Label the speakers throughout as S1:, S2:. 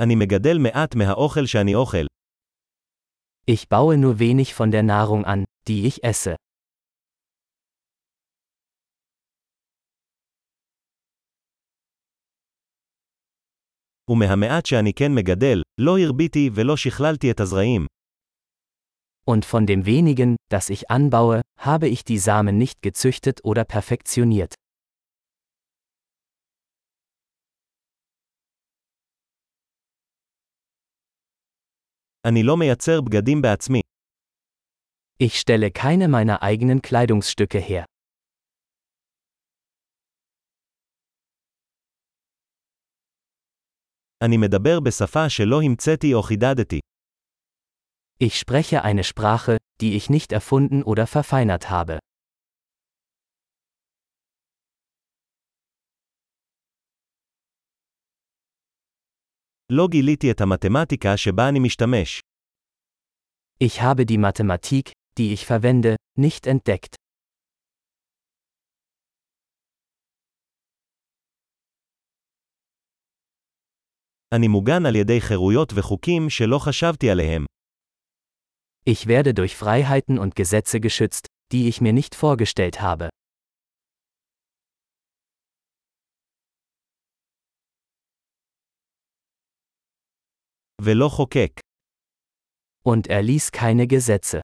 S1: אני מגדל מעט מהאוכל שאני אוכל.
S2: Ich baue nur wenig von der Nahrung an, die ich esse.
S1: ומהמעט שאני כן מגדל, לא הרביתי ולא שכללתי את הזרעים.
S2: Und von dem wenigen, das ich anbaue, habe ich die Samen nicht gezüchtet oder perfektioniert.
S1: אני לא מייצר בגדים בעצמי.
S2: Ich stelle keine meiner eigenen Kleidungsstücke her.
S1: אני מדבר בשפה שלא המצאתי או חידדתי.
S2: Ich spreche eine Sprache, die ich nicht erfunden oder verfeinert habe.
S1: לא גיליתי את המתמטיקה שבה אני משתמש.
S2: Ich habe die Mathematik, die ich verwende, nicht entdeckt.
S1: אני מוגן על ידי חירויות וחוקים שלא חשבתי עליהם.
S2: Ich werde durch Freiheiten und Gesetze geschützt, die ich mir nicht vorgestellt habe.
S1: ולא חוקק.
S2: Und er ließ keine Gesetze.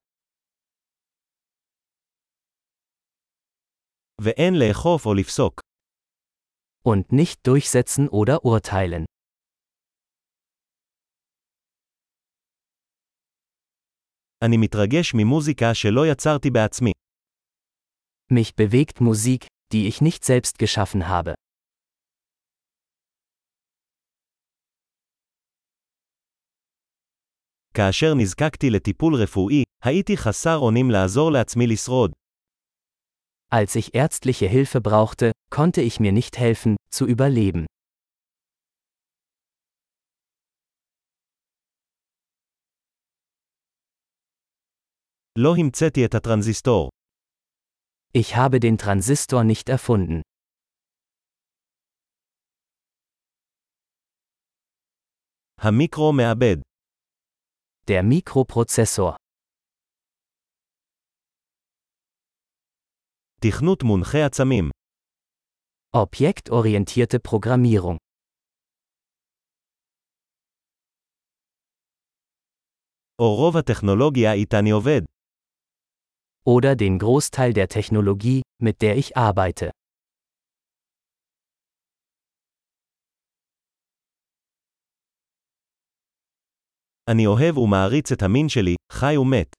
S1: ואין לאכוף או לפסוק.
S2: Und nicht durchsetzen oder urteilen.
S1: אני מתרגש ממוזיקה שלא יצרתי בעצמי.
S2: Mich bewegt Musik, die ich nicht selbst geschaffen habe.
S1: כאשר נזקקתי לטיפול רפואי, הייתי חסר אונים לעזור לעצמי לשרוד.
S2: Als ich ärztliche Hilfe brauchte, konnte ich mir nicht helfen, zu überleben.
S1: לא המצאתי את הטרנזיסטור.
S2: Ich habe den Transistor nicht erfunden.
S1: המיקרו מעבד.
S2: Der Mikroprozessor.
S1: תכנות מונחה עצמים.
S2: Objektorientierte Programmierung.
S1: או רוב הטכנולוגיה איתה אני עובד.
S2: Oder den Großteil der Technologie, mit der ich arbeite.
S1: אני אוהב ומעריץ את המין שלי, חי ומת.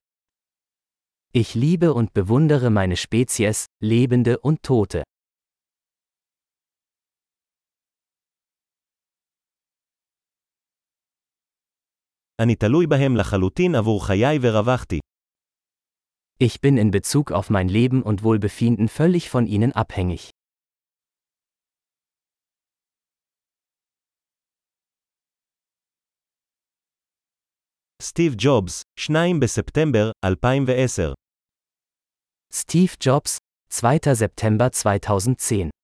S2: Ich liebe und bewundere meine Spezies, Lebende und Tote.
S1: אני תלוי בהם לחלוטין עבור חיי ורווחתי.
S2: Ich bin in Bezug auf mein Leben und Wohlbefinden völlig von ihnen abhängig.
S1: סטיב ג'ובס, 2 בספטמבר 2010
S2: Steve Jobs, 2. September 2010